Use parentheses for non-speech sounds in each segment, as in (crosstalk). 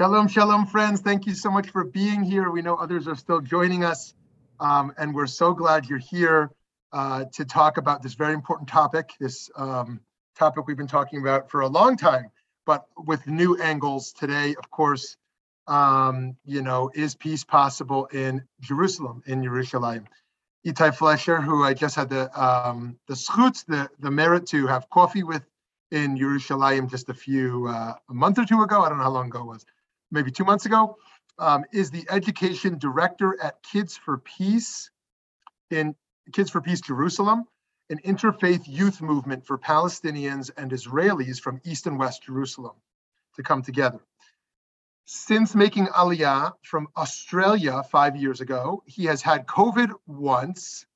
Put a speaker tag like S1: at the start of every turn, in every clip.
S1: Shalom, shalom, friends. Thank you so much for being here. We know others are still joining us, um, and we're so glad you're here uh, to talk about this very important topic, this um, topic we've been talking about for a long time, but with new angles today, of course, um, you know, is peace possible in Jerusalem, in Jerusalem? Itai Flesher, who I just had the um, the zchut, the, the merit to have coffee with in Jerusalem just a few, uh, a month or two ago, I don't know how long ago it was, maybe two months ago, um, is the education director at Kids for Peace in Kids for Peace Jerusalem, an interfaith youth movement for Palestinians and Israelis from East and West Jerusalem to come together. Since making Aliyah from Australia five years ago, he has had COVID once,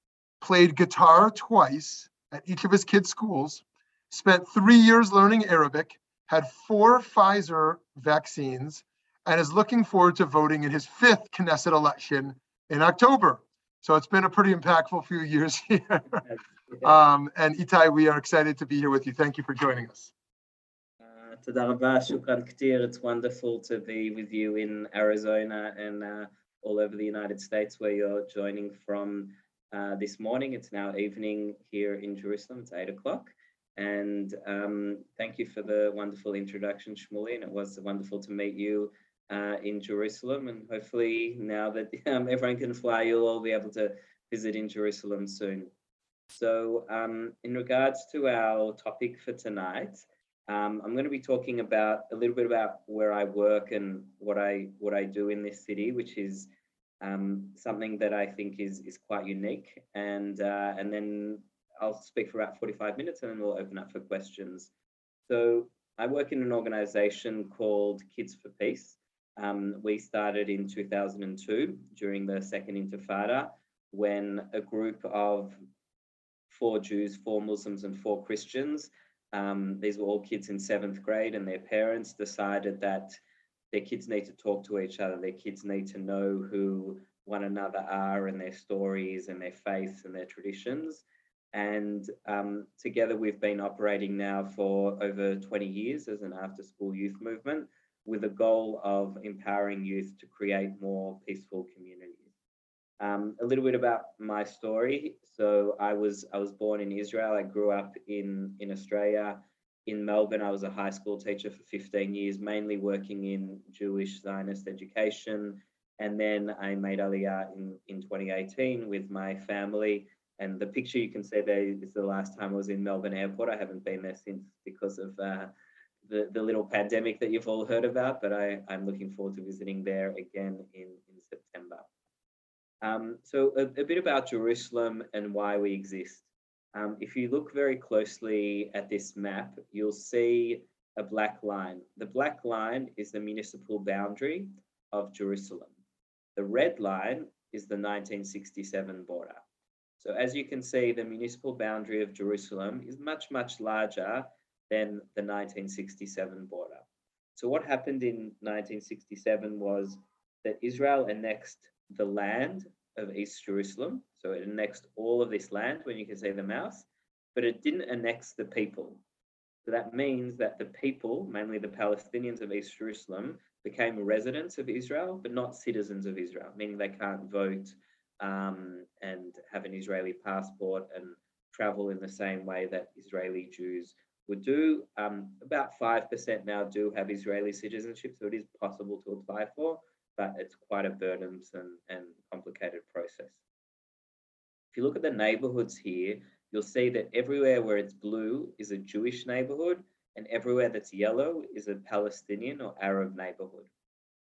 S1: played guitar twice at each of his kids' schools, spent three years learning Arabic, had four Pfizer vaccines, and is looking forward to voting in his fifth Knesset election in October. So it's been a pretty impactful few years (laughs) here. um, and Itai, we are excited to be here with you. Thank you for joining us.
S2: Uh, It's wonderful to be with you in Arizona and uh, all over the United States where you're joining from uh, this morning. It's now evening here in Jerusalem. It's eight o'clock. And um, thank you for the wonderful introduction, Shmuley. And it was wonderful to meet you uh, in Jerusalem. And hopefully, now that (laughs) um, everyone can fly, you'll all be able to visit in Jerusalem soon. So, um, in regards to our topic for tonight, um, I'm going to be talking about a little bit about where I work and what I what I do in this city, which is um, something that I think is is quite unique. And uh, and then I'll speak for about 45 minutes, and then we'll open up for questions. So I work in an organization called Kids for Peace. Um, we started in 2002 during the second intifada when a group of four Jews, four Muslims, and four Christians, um, these were all kids in seventh grade, and their parents decided that their kids need to talk to each other. Their kids need to know who one another are and their stories and their faiths and their traditions. And um, together we've been operating now for over 20 years as an after school youth movement with a goal of empowering youth to create more peaceful communities. Um, a little bit about my story. So I was I was born in Israel. I grew up in in Australia. In Melbourne, I was a high school teacher for 15 years, mainly working in Jewish Zionist education. And then I made Aliyah in, in 2018 with my family. And the picture you can see there is the last time I was in Melbourne Airport. I haven't been there since because of uh, the, the little pandemic that you've all heard about, but I, I'm looking forward to visiting there again in, in September. Um, so a, a, bit about Jerusalem and why we exist. Um, if you look very closely at this map, you'll see a black line. The black line is the municipal boundary of Jerusalem. The red line is the 1967 border. So as you can see, the municipal boundary of Jerusalem is much, much larger than the 1967 border. So what happened in 1967 was that Israel annexed the land of East Jerusalem. So it annexed all of this land when you can see the mouse, but it didn't annex the people. So that means that the people, mainly the Palestinians of East Jerusalem, became residents of Israel, but not citizens of Israel, meaning they can't vote um, and have an Israeli passport and travel in the same way that Israeli Jews would do. Um, about 5% now do have Israeli citizenship, so it is possible to apply for, but it's quite a burdensome and complicated process. If you look at the neighborhoods here, you'll see that everywhere where it's blue is a Jewish neighborhood, and everywhere that's yellow is a Palestinian or Arab neighborhood.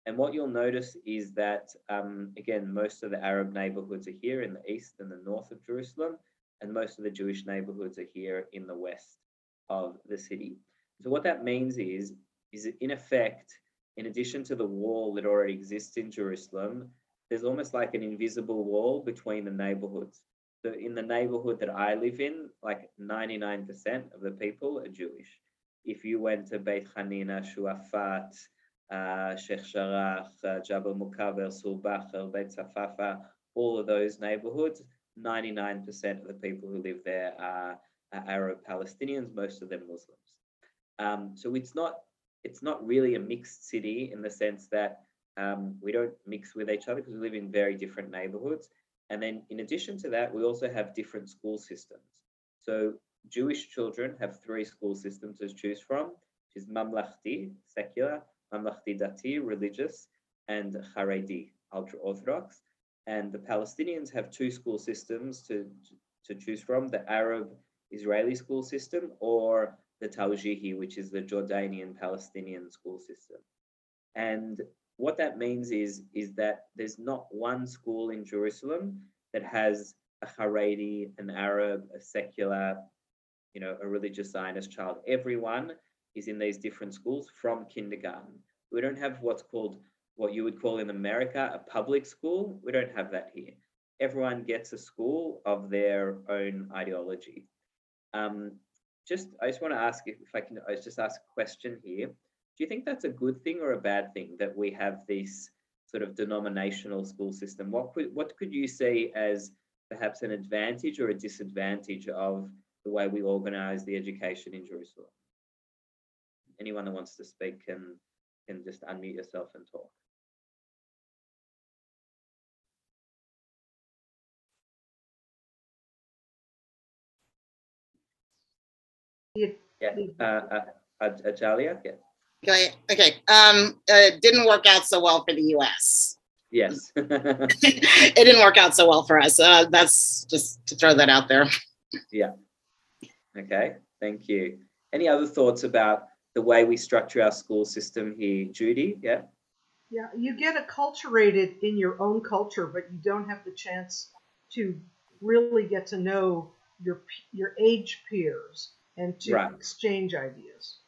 S2: And what you'll notice is that, um, again, most of the Arab neighborhoods are here in the east and the north of Jerusalem, and most of the Jewish neighborhoods are here in the west of the city. So what that means is, is in effect, in addition to the wall that already exists in Jerusalem, there's almost like an invisible wall between the neighborhoods. So in the neighborhood that I live in, like 99% of the people are Jewish. If you went to Beit Hanina, Shuafat, uh, Sheikh Jarrah, uh, Jabal Mukaber, Sur Baher, Beit Safafa, all of those neighborhoods, 99% of the people who live there are Arab Palestinians, most of them Muslims. Um, so it's not it's not really a mixed city in the sense that um, we don't mix with each other because we live in very different neighborhoods. And then in addition to that, we also have different school systems. So Jewish children have three school systems to choose from, which is Mamlachti, secular, Mamlachti Dati, religious, and Haredi, ultra-Orthodox. And the Palestinians have two school systems to, to choose from, the Arab Israeli school system or the Tawjihi, which is the Jordanian Palestinian school system. And what that means is, is that there's not one school in Jerusalem that has a Haredi, an Arab, a secular, you know, a religious Zionist child. Everyone is in these different schools from kindergarten. We don't have what's called, what you would call in America, a public school. We don't have that here. Everyone gets a school of their own ideology. Um, just, I just want to ask if, if I can, I just ask a question here. Do you think that's a good thing or a bad thing that we have this sort of denominational school system? What could, what could you see as perhaps an advantage or a disadvantage of the way we organize the education in Jerusalem? Anyone that wants to speak can, can just unmute yourself and talk. Yeah, uh, uh, Aj- Ajalia, yeah,
S3: Okay, okay. Um, uh, it didn't work out so well for the US.
S2: yes. (laughs)
S3: it didn't work out so well for us. Uh, that's just to throw that out there. Yeah.
S2: Okay, thank you. Any other thoughts about the way we structure our school system here? Judy, yeah?
S4: Yeah, you get acculturated in your own culture, but you don't have the chance to really get to know your your age peers and to
S2: Right.
S4: exchange ideas.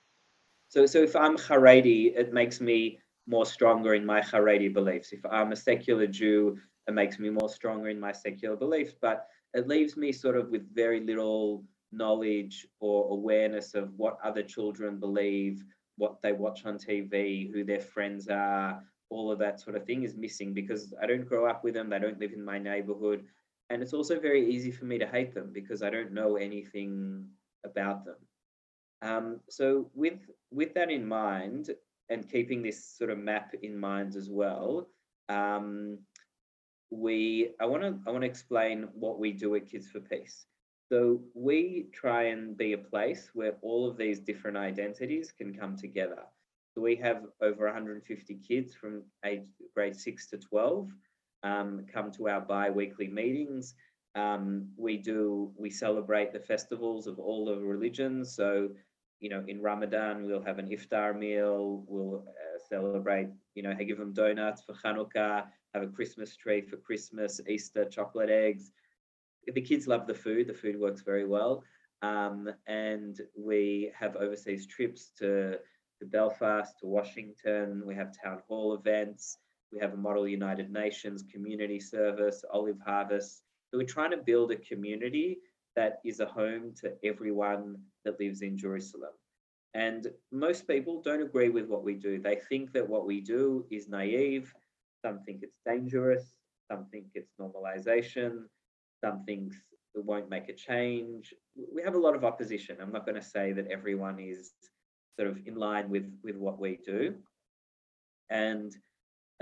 S2: So, so if I'm Haredi, it makes me more stronger in my Haredi beliefs. If I'm a secular Jew, it makes me more stronger in my secular beliefs. But it leaves me sort of with very little knowledge or awareness of what other children believe, what they watch on TV, who their friends are, all of that sort of thing is missing because I don't grow up with them. They don't live in my neighborhood. And it's also very easy for me to hate them because I don't know anything about them. Um, so with with that in mind, and keeping this sort of map in mind as well, um, we I want to I want to explain what we do at Kids for Peace. So we try and be a place where all of these different identities can come together. So we have over 150 kids from age grade six to 12 um, come to our bi-weekly meetings. Um, we do we celebrate the festivals of all the religions. So you know, in Ramadan, we'll have an iftar meal. We'll uh, celebrate, you know, give them donuts for Hanukkah, have a Christmas tree for Christmas, Easter, chocolate eggs. The kids love the food. The food works very well. Um, and we have overseas trips to, to Belfast, to Washington. We have town hall events. We have a Model United Nations community service, Olive Harvest. So we're trying to build a community that is a home to everyone that lives in Jerusalem. And most people don't agree with what we do. They think that what we do is naive, some think it's dangerous, some think it's normalization, some think it won't make a change. We have a lot of opposition. I'm not going to say that everyone is sort of in line with, with what we do. And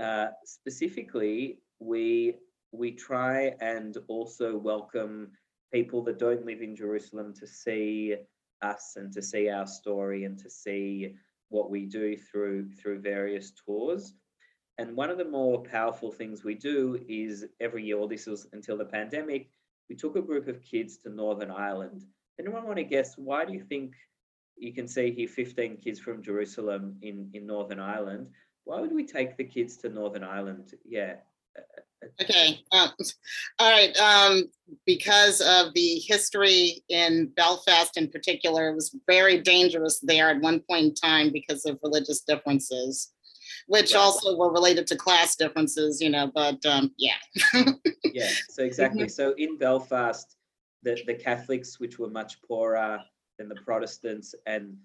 S2: uh, specifically, we we try and also welcome people that don't live in Jerusalem to see us and to see our story and to see what we do through through various tours. And one of the more powerful things we do is every year, well, this was until the pandemic, we took a group of kids to Northern Ireland. Anyone want to guess why do you think you can see here 15 kids from Jerusalem in, in Northern Ireland? Why would we take the kids to Northern Ireland? Yeah.
S3: Okay. Um, all right. Um, because of the history in Belfast in particular, it was very dangerous there at one point in time because of religious differences, which
S2: Right.
S3: also were related to class differences, you know, but um, yeah. (laughs)
S2: yeah so exactly so in belfast the, the catholics which were much poorer than the protestants and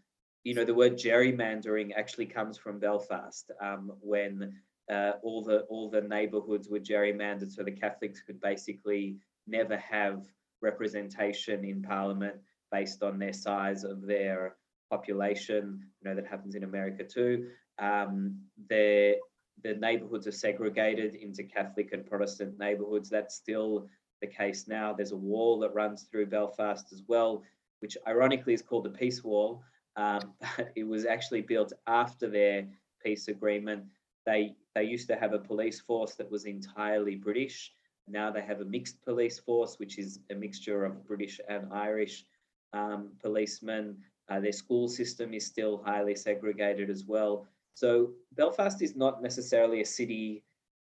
S2: you know the word gerrymandering actually comes from belfast um, when uh, all the all the neighborhoods were gerrymandered so the catholics could basically never have representation in parliament based on their size of their population. You know that happens in America too. Um, the the neighborhoods are segregated into Catholic and Protestant neighborhoods. That's still the case now. There's a wall that runs through Belfast as well, which ironically is called the Peace Wall, um, (laughs) but it was actually built after their peace agreement. They they used to have a police force that was entirely British. Now they have a mixed police force, which is a mixture of British and Irish um, policemen. Uh, their school system is still highly segregated as well. So Belfast is not necessarily a city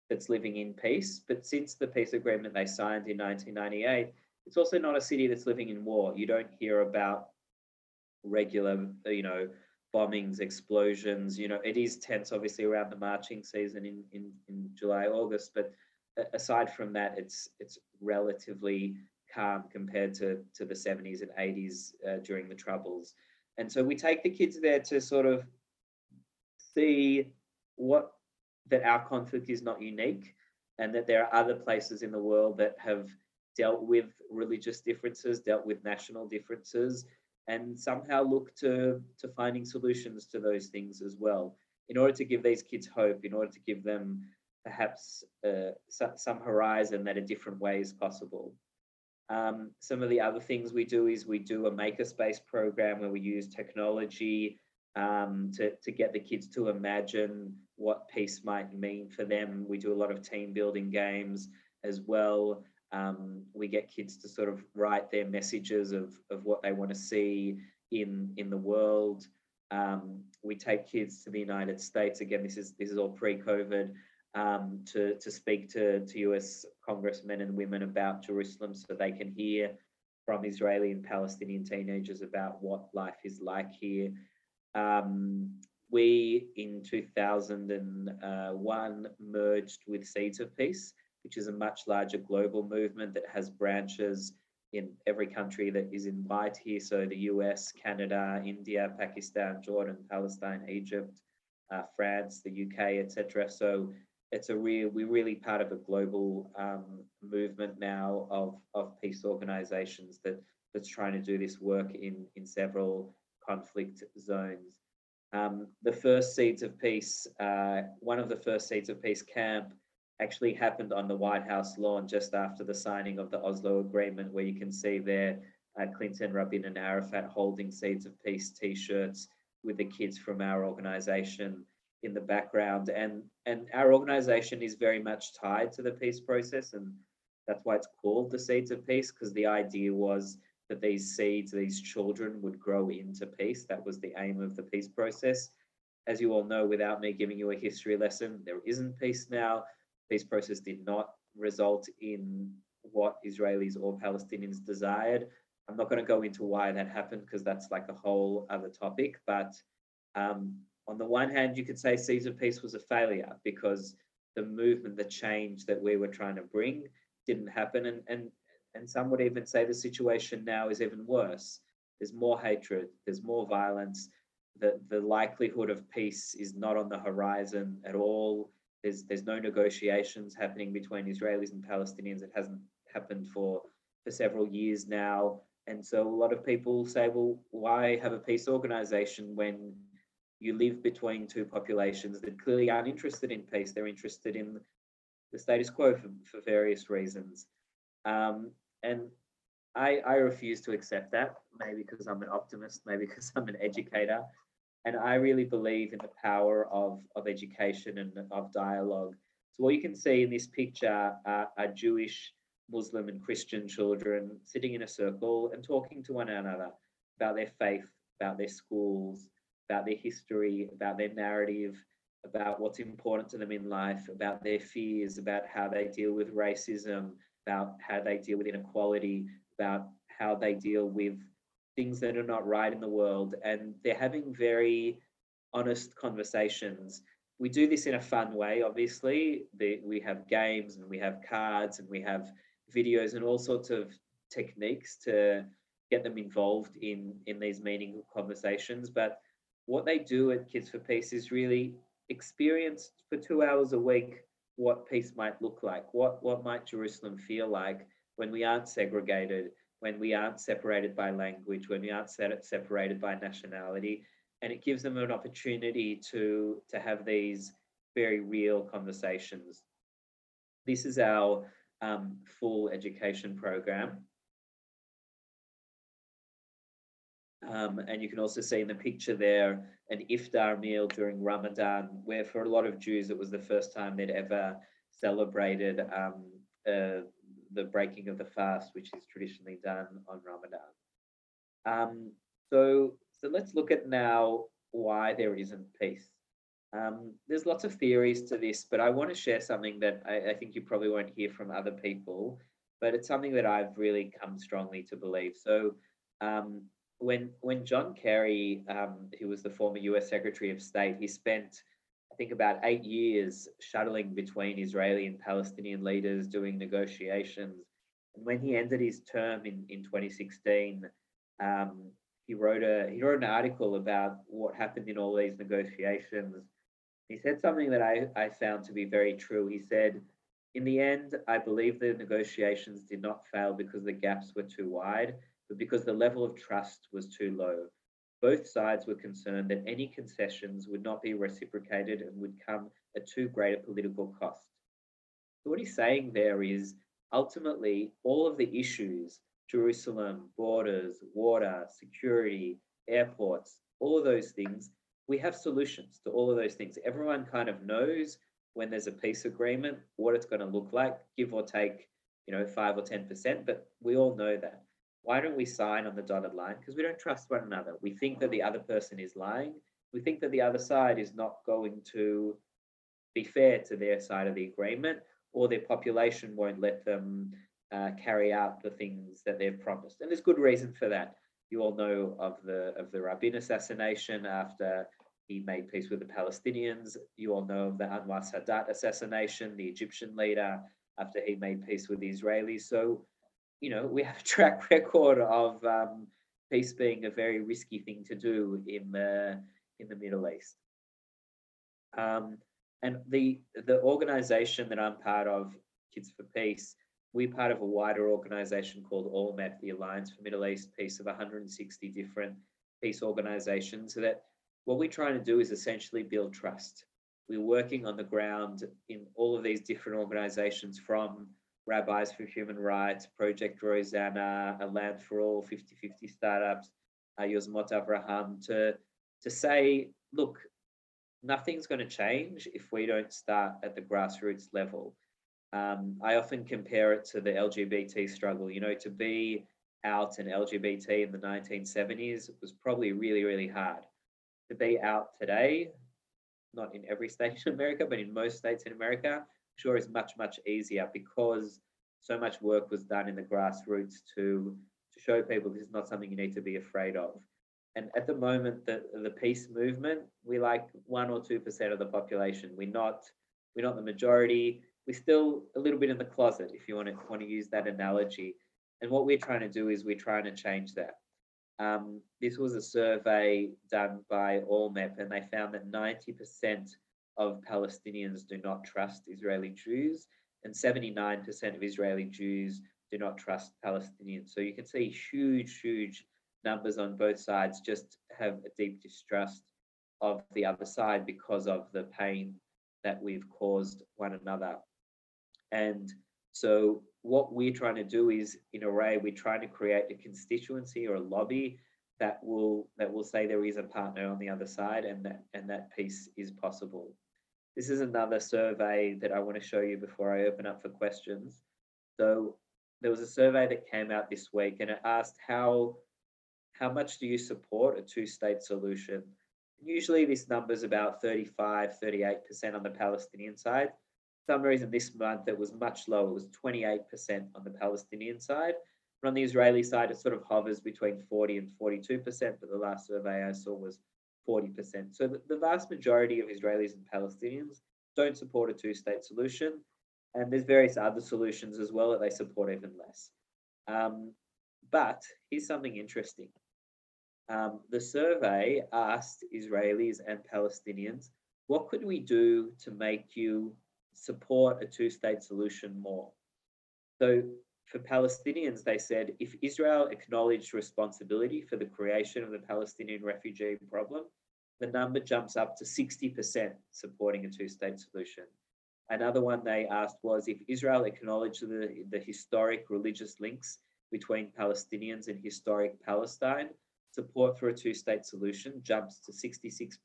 S2: that's living in peace, but since the peace agreement they signed in 1998, it's also not a city that's living in war. You don't hear about regular, you know, bombings, explosions. You know, it is tense, obviously, around the marching season in in, in July, August. But aside from that, it's it's relatively calm compared to to the 70s and 80s uh, during the Troubles. And so we take the kids there to sort of see what that our conflict is not unique and that there are other places in the world that have dealt with religious differences, dealt with national differences, and somehow look to, to finding solutions to those things as well in order to give these kids hope, in order to give them perhaps uh, some horizon that a different way is possible. Um, some of the other things we do is we do a makerspace program where we use technology um, to, to get the kids to imagine what peace might mean for them. We do a lot of team building games as well. Um, we get kids to sort of write their messages of, of what they want to see in in the world. Um, we take kids to the United States. Again, this is this is all pre-COVID. Um, to to speak to to U.S. congressmen and women about Jerusalem, so they can hear from Israeli and Palestinian teenagers about what life is like here. Um, we in 2001 merged with Seeds of Peace, which is a much larger global movement that has branches in every country that is in white here. So the US, Canada, India, Pakistan, Jordan, Palestine, Egypt, uh, France, the UK, etc. So it's a real, we're really part of a global um, movement now of, of peace organizations that that's trying to do this work in, in several conflict zones. Um, the first Seeds of Peace, uh, one of the first Seeds of Peace camp actually happened on the White House lawn just after the signing of the Oslo Agreement, where you can see there uh, Clinton, Rabin, and Arafat holding Seeds of Peace T-shirts with the kids from our organization in the background. And, and our organization is very much tied to the peace process, and that's why it's called the Seeds of Peace, because the idea was that these seeds, these children would grow into peace. That was the aim of the peace process. As you all know, without me giving you a history lesson, there isn't peace now peace process did not result in what Israelis or Palestinians desired. I'm not going to go into why that happened because that's like a whole other topic. But um, on the one hand, you could say Seeds of Peace was a failure because the movement, the change that we were trying to bring didn't happen. And, and, and some would even say the situation now is even worse. There's more hatred, there's more violence. The, the likelihood of peace is not on the horizon at all. There's there's no negotiations happening between Israelis and Palestinians. It hasn't happened for for several years now. And so a lot of people say, well, why have a peace organization when you live between two populations that clearly aren't interested in peace? They're interested in the status quo for, for various reasons. Um, and I, I refuse to accept that, maybe because I'm an optimist, maybe because I'm an educator. And I really believe in the power of, of education and of dialogue. So what you can see in this picture are, are Jewish, Muslim and Christian children sitting in a circle and talking to one another about their faith, about their schools, about their history, about their narrative, about what's important to them in life, about their fears, about how they deal with racism, about how they deal with inequality, about how they deal with things that are not right in the world and they're having very honest conversations. We do this in a fun way obviously. The, we have games and we have cards and we have videos and all sorts of techniques to get them involved in in these meaningful conversations. But what they do at kids for peace is really experience for two hours a week what peace might look like what what might jerusalem feel like when we aren't segregated when we aren't separated by language, when we aren't separated by nationality, and it gives them an opportunity to, to have these very real conversations. This is our um, full education program. Um, and you can also see in the picture there an iftar meal during Ramadan, where for a lot of Jews it was the first time they'd ever celebrated um, uh, the breaking of the fast, which is traditionally done on Ramadan. Um, so, so let's look at now why there isn't peace. Um, there's lots of theories to this, but I want to share something that I, I, think you probably won't hear from other people, but it's something that I've really come strongly to believe. So, um, when when John Kerry, um, who was the former U.S. Secretary of State, he spent think about eight years shuttling between Israeli and Palestinian leaders doing negotiations. And when he ended his term in, in 2016, um, he wrote a he wrote an article about what happened in all these negotiations. He said something that I, I found to be very true. He said, in the end, I believe the negotiations did not fail because the gaps were too wide, but because the level of trust was too low. Both sides were concerned that any concessions would not be reciprocated and would come at too great a political cost. So, what he's saying there is ultimately all of the issues Jerusalem, borders, water, security, airports, all of those things we have solutions to all of those things. Everyone kind of knows when there's a peace agreement what it's going to look like, give or take, you know, five or 10%, but we all know that. Why don't we sign on the dotted line? Because we don't trust one another. We think that the other person is lying. We think that the other side is not going to be fair to their side of the agreement, or their population won't let them uh, carry out the things that they've promised. And there's good reason for that. You all know of the of the Rabin assassination after he made peace with the Palestinians. You all know of the Anwar Sadat assassination, the Egyptian leader, after he made peace with the Israelis. So, you know, we have a (laughs) track record of um, peace being a very risky thing to do in the in the Middle East. Um, and the the organization that I'm part of, Kids for Peace, we're part of a wider organization called ALLMEP, the Alliance for Middle East Peace of 160 different peace organizations So that what we're trying to do is essentially build trust. We're working on the ground in all of these different organizations from Rabbis for Human Rights, Project Rozana, A Land for All, 50-50 startups, uh, Yozmot Avraham, to, to say, look, nothing's going to change if we don't start at the grassroots level. Um, I often compare it to the LGBT struggle. You know, to be out and LGBT in the 1970s was probably really, really hard to be out today, not in every state in America, but in most states in America, sure is much, much easier because so much work was done in the grassroots to, to show people this is not something you need to be afraid of. And at the moment, the, the peace movement, we like one or two percent of the population. We're not we're not the majority. We're still a little bit in the closet, if you want to want to use that analogy. And what we're trying to do is we're trying to change that. Um, this was a survey done by ALLMEP, and they found that 90% of Palestinians do not trust Israeli Jews, and 79% of Israeli Jews do not trust Palestinians. So you can see huge, huge numbers on both sides just have a deep distrust of the other side because of the pain that we've caused one another. And so what we're trying to do is in Array, we're trying to create a constituency or a lobby that will that will say there is a partner on the other side and that and that peace is possible. This is another survey that I want to show you before I open up for questions. So there was a survey that came out this week and it asked how how much do you support a two-state solution? Usually this number is about 35, 38% on the Palestinian side some reason this month it was much lower. It was 28% on the Palestinian side. But on the Israeli side, it sort of hovers between 40 and 42%, but the last survey I saw was 40%. So the, vast majority of Israelis and Palestinians don't support a two-state solution. And there's various other solutions as well that they support even less. Um, but here's something interesting. Um, the survey asked Israelis and Palestinians, what could we do to make you support a two-state solution more. So for Palestinians, they said if Israel acknowledged responsibility for the creation of the Palestinian refugee problem, the number jumps up to 60% supporting a two state solution. Another one they asked was if Israel acknowledged the, the historic religious links between Palestinians and historic Palestine, support for a two state solution jumps to 66%.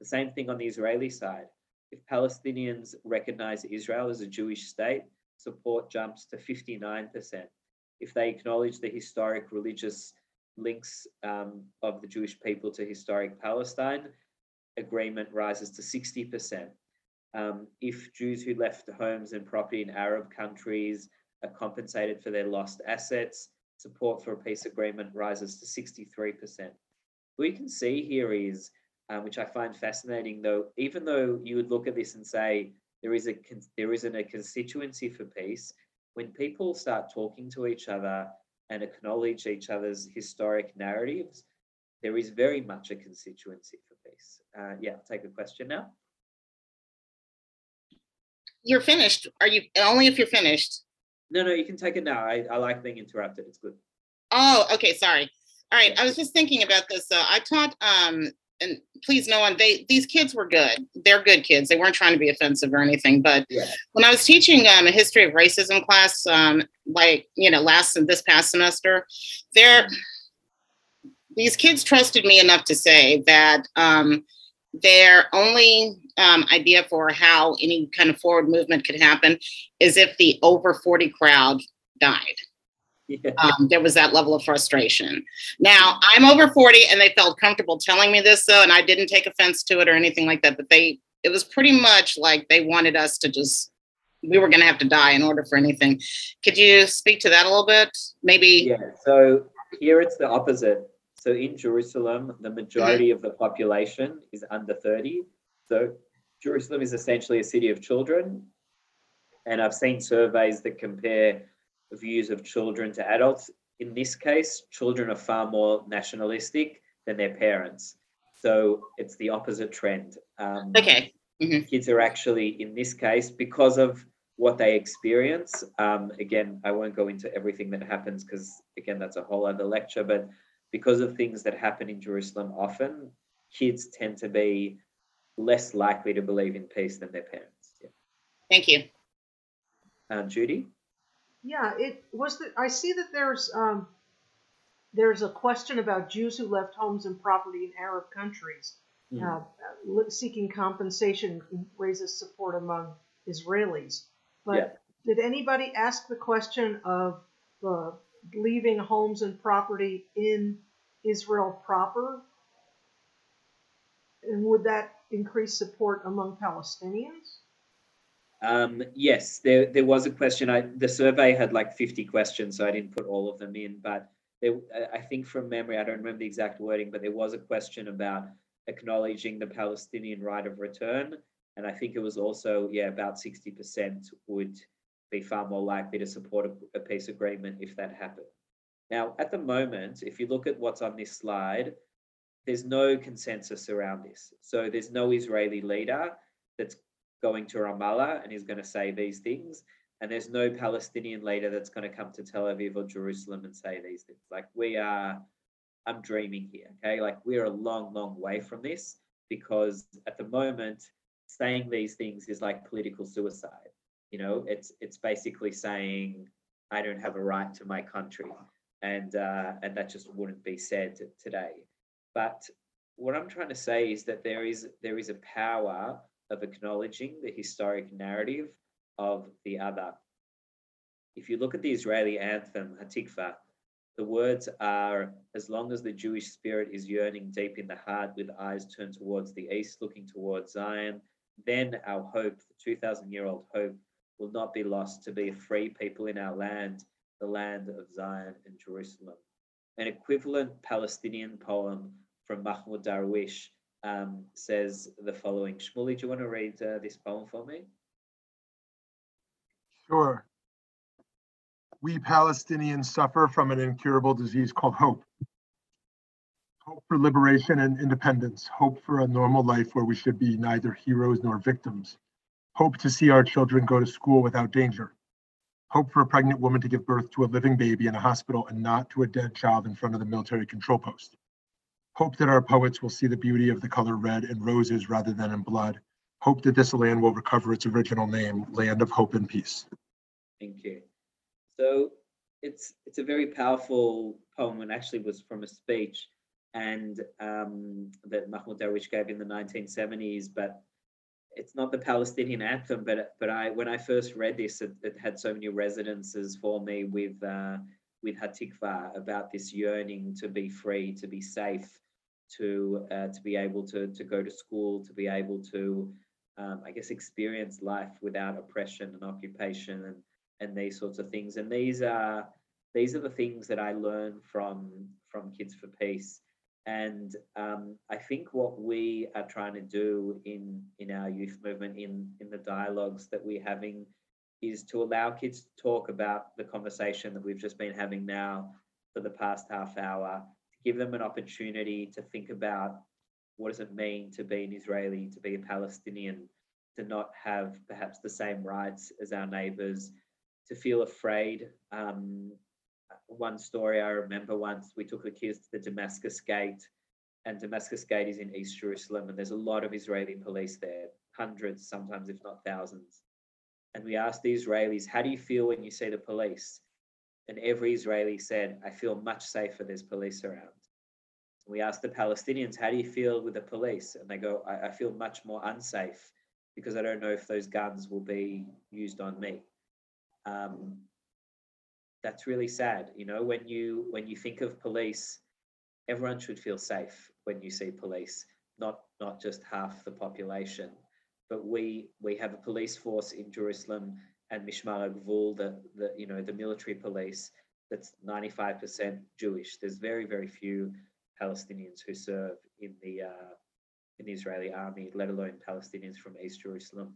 S2: The same thing on the Israeli side. If Palestinians recognize Israel as a Jewish state, support jumps to 59%. If they acknowledge the historic religious links um, of the Jewish people to historic Palestine, agreement rises to 60%. Um, if Jews who left homes and property in Arab countries are compensated for their lost assets, support for a peace agreement rises to 63%. What you can see here is, um, which I find fascinating, though, even though you would look at this and say there is a there isn't a constituency for peace, when people start talking to each other and acknowledge each other's historic narratives, there is very much a constituency for peace. Uh, yeah, I'll take a question now.
S3: You're finished. Are you only if you're finished?
S2: No, no, you can take it now. I, I like being interrupted. It's good.
S3: Oh, okay. Sorry. All right. I was just thinking about this. So I taught, um, and please no one, they, these kids were good. They're good kids. They weren't trying to be offensive or anything. But
S2: Yeah.
S3: when I was teaching um, a history of racism class, um, like, you know, last, this past semester, they're, these kids trusted me enough to say that um, their only um, idea for how any kind of forward movement could happen is if the over 40 crowd died.
S2: Yeah.
S3: Um, there was that level of frustration. Now, I'm over 40 and they felt comfortable telling me this, though, and I didn't take offense to it or anything like that. But they, it was pretty much like they wanted us to just, we were going to have to die in order for anything. Could you speak to that a little bit? Maybe.
S2: Yeah, so here it's the opposite. So in Jerusalem, the majority of the population is under 30. So Jerusalem is essentially a city of children. And I've seen surveys that compare views of children to adults. In this case, children are far more nationalistic than their parents. So it's the opposite trend. Um,
S3: Okay.
S2: kids are actually in this case because of what they experience um, again i won't go into everything that happens because again that's a whole other lecture but because of things that happen in jerusalem often kids tend to be less likely to believe in peace than their parents yeah.
S3: Thank you.
S2: uh, judy
S4: Yeah, it was that I see that there's um, there's a question about Jews who left homes and property in Arab countries
S2: Mm.
S4: uh, seeking compensation raises support among Israelis. But
S2: Yeah.
S4: did anybody ask the question of the leaving homes and property in Israel proper? And would that increase support among Palestinians?
S2: Um, yes, there, there was a question. I, the survey had like 50 questions, so I didn't put all of them in. But there, I- think from memory, I don't remember the exact wording, but there was a question about acknowledging the Palestinian right of return. And I think it was also, yeah, about 60% would be far more likely to support a, a peace agreement if that happened. Now, at the moment, if you look at what's on this slide, there's no consensus around this. So there's no Israeli leader that's going to Ramallah and is going to say these things. And there's no Palestinian leader that's going to come to Tel Aviv or Jerusalem and say these things. Like we are, I'm dreaming here. Okay. Like we're a long, long way from this because at the moment, saying these things is like political suicide. You know, it's it's basically saying I don't have a right to my country, and uh, and that just wouldn't be said today. But what I'm trying to say is that there is there is a power of acknowledging the historic narrative of the other. If you look at the Israeli anthem, Hatikva, the words are as long as the Jewish spirit is yearning deep in the heart with eyes turned towards the east, looking towards Zion, then our hope, the 2,000 year old hope, will not be lost to be a free people in our land, the land of Zion and Jerusalem. An equivalent Palestinian poem from Mahmoud Darwish um, says the following. Shmuley, do you want to read uh, this poem for me?
S1: Sure. We Palestinians suffer from an incurable disease called hope. Hope for liberation and independence, hope for a normal life where we should be neither heroes nor victims, hope to see our children go to school without danger, Hope for a pregnant woman to give birth to a living baby in a hospital and not to a dead child in front of the military control post. Hope that our poets will see the beauty of the color red in roses rather than in blood. Hope that this land will recover its original name, Land of Hope and Peace.
S2: Thank you. So it's it's a very powerful poem and actually was from a speech and um, that Mahmoud Darwish gave in the 1970s, but it's not the Palestinian anthem. But but I when I first read this, it, it had so many resonances for me with uh, with Hatikva about this yearning to be free, to be safe, to uh, to be able to to go to school, to be able to um, I guess experience life without oppression and occupation and and these sorts of things. And these are these are the things that I learn from from Kids for Peace. And um, I think what we are trying to do in in our youth movement, in in the dialogues that we're having, is to allow kids to talk about the conversation that we've just been having now for the past half hour, to give them an opportunity to think about what does it mean to be an Israeli, to be a Palestinian, to not have perhaps the same rights as our neighbors, to feel afraid. Um, one story I remember once we took the kids to the Damascus Gate, and Damascus Gate is in East Jerusalem, and there's a lot of Israeli police there, hundreds, sometimes if not thousands. And we asked the Israelis, How do you feel when you see the police? And every Israeli said, I feel much safer, there's police around. We asked the Palestinians, How do you feel with the police? And they go, I, I feel much more unsafe because I don't know if those guns will be used on me. Um, that's really sad. You know, when you when you think of police, everyone should feel safe when you see police, not not just half the population. But we we have a police force in Jerusalem and Mishmar Gvul, the, the you know the military police, that's 95% Jewish. There's very very few Palestinians who serve in the uh, in the Israeli army, let alone Palestinians from East Jerusalem.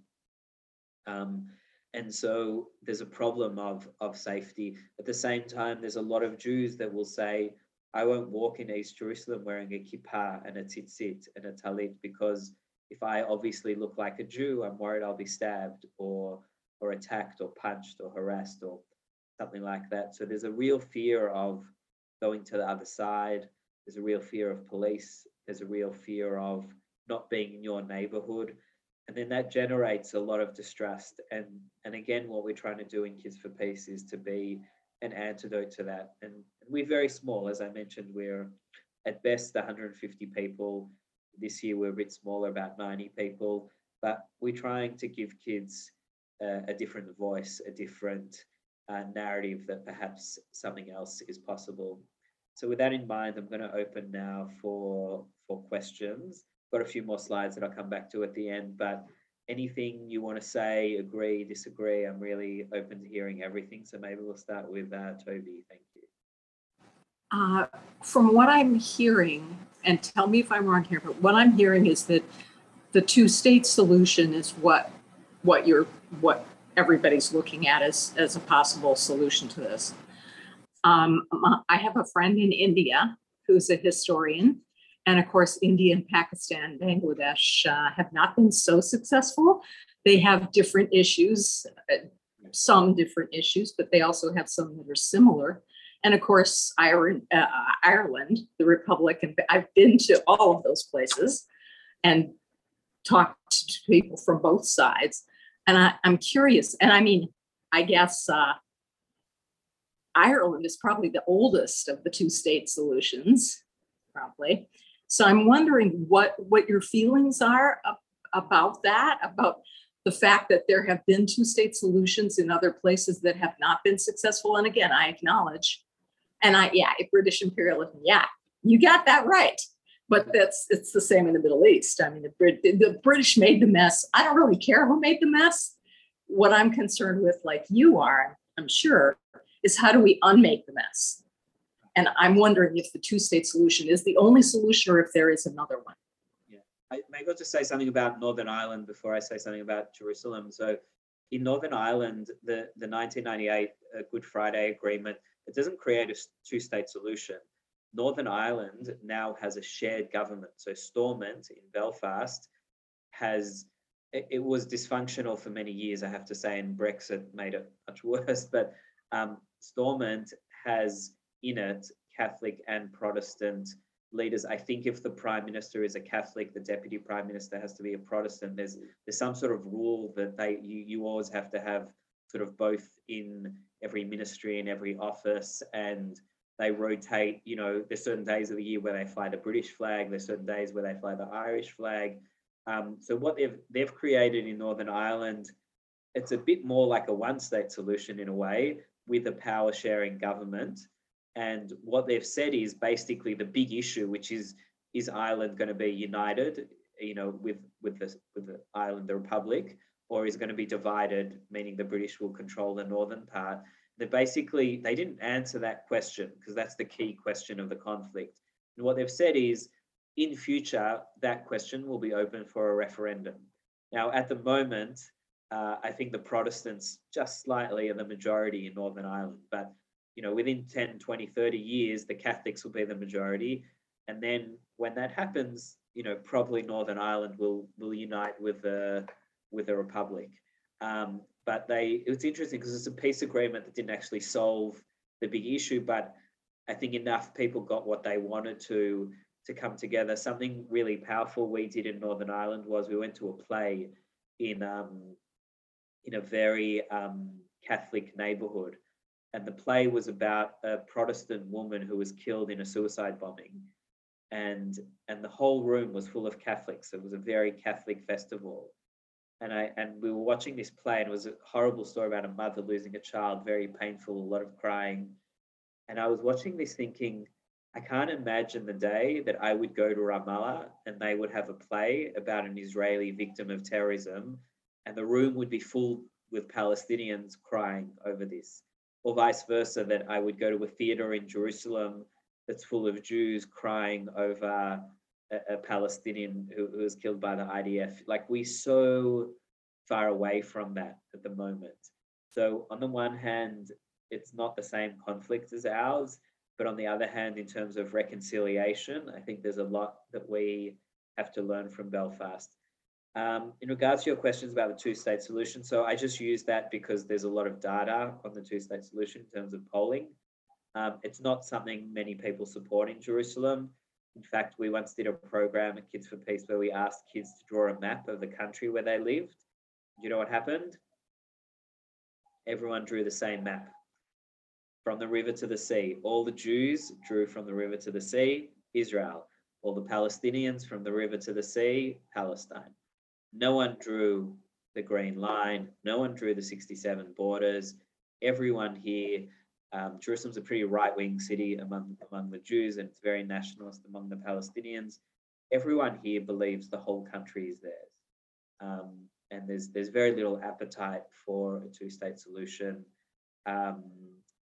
S2: Um, and so there's a problem of of safety. At the same time, there's a lot of Jews that will say, "I won't walk in East Jerusalem wearing a kippah and a tzitzit and a talit because if I obviously look like a Jew, I'm worried I'll be stabbed or or attacked or punched or harassed or something like that." So there's a real fear of going to the other side. There's a real fear of police. There's a real fear of not being in your neighborhood and then that generates a lot of distrust and and again what we're trying to do in kids for peace is to be an antidote to that and, and we're very small as i mentioned we're at best 150 people this year we're a bit smaller about 90 people but we're trying to give kids uh, a different voice a different uh, narrative that perhaps something else is possible so with that in mind i'm going to open now for for questions got a few more slides that I'll come back to at the end, but anything you want to say, agree, disagree, I'm really open to hearing everything. So maybe we'll start with uh, Toby. Thank you.
S5: Uh, from what I'm hearing, and tell me if I'm wrong here, but what I'm hearing is that the two-state solution is what what you're what everybody's looking at as as a possible solution to this. Um, I have a friend in India who's a historian, and of course, India and Pakistan, Bangladesh uh, have not been so successful. They have different issues, uh, some different issues, but they also have some that are similar. And of course, Ireland, uh, Ireland, the Republic, and I've been to all of those places and talked to people from both sides. And I, am curious, and I mean, I guess uh, Ireland is probably the oldest of the two state solutions, probably. So I'm wondering what what your feelings are about that, about the fact that there have been two state solutions in other places that have not been successful. And again, I acknowledge, and I yeah, British imperialism, yeah, you got that right. But that's it's the same in the Middle East. I mean, the, Brit, the British made the mess. I don't really care who made the mess. What I'm concerned with, like you are, I'm sure, is how do we unmake the mess? And I'm wondering if the two state solution is the only solution or if there is another one.
S2: Yeah, I may I to say something about Northern Ireland before I say something about Jerusalem. So in Northern Ireland, the, the 1998 uh, Good Friday Agreement, it doesn't create a two state solution. Northern Ireland now has a shared government. So Stormont in Belfast has it, was dysfunctional for many years, I have to say, and Brexit made it much (laughs) worse. But um, Stormont has in it Catholic and Protestant leaders. I think if the prime minister is a Catholic, the deputy prime minister has to be a Protestant. There's there's some sort of rule that they you, you always have to have sort of both in every ministry and every office and they rotate you know there's certain days of the year where they fly the british flag there's certain days where they fly the irish flag. Um, so what they've they've created in northern ireland it's a bit more like a one state solution in a way with a power sharing government. And what they've said is basically the big issue which is is ireland going to be united you know with with the with the ireland the republic or is going to be divided, meaning the British will control the northern part. They basically they didn't answer that question because that's the key question of the conflict. And what they've said is, in future, that question will be open for a referendum. Now, at the moment, uh, I think the Protestants just slightly are the majority in Northern Ireland, but you know, within 10, 20, 30 years, the Catholics will be the majority. And then when that happens, you know, probably Northern Ireland will will unite with the with a republic. Um, but they, it's interesting because it's a peace agreement that didn't actually solve the big issue, but I think enough people got what they wanted to to come together. Something really powerful we did in Northern Ireland was we went to a play in um, in a very um, Catholic neighborhood, and the play was about a Protestant woman who was killed in a suicide bombing, and and the whole room was full of Catholics. It was a very Catholic festival, and I and we were watching this play, and it was a horrible story about a mother losing a child, very painful, a lot of crying. And I was watching this thinking, I can't imagine the day that I would go to Ramallah and they would have a play about an Israeli victim of terrorism, and the room would be full with Palestinians crying over this, or vice versa, that I would go to a theater in Jerusalem that's full of Jews crying over a, Palestinian who, who was killed by the IDF. Like we're so far away from that at the moment. So on the one hand, it's not the same conflict as ours, but on the other hand, in terms of reconciliation, I think there's a lot that we have to learn from Belfast. Um, in regards to your questions about the two-state solution, so I just use that because there's a lot of data on the two-state solution in terms of polling. Um, it's not something many people support in Jerusalem. In fact, we once did a program at Kids for Peace where we asked kids to draw a map of the country where they lived. Do you know what happened? Everyone drew the same map from the river to the sea. All the Jews drew from the river to the sea, Israel. All the Palestinians from the river to the sea, Palestine. No one drew the green line. No one drew the 67 borders. Everyone here um, Jerusalem's a pretty right-wing city among among the Jews, and it's very nationalist among the Palestinians. Everyone here believes the whole country is theirs, um, and there's there's very little appetite for a two-state solution um,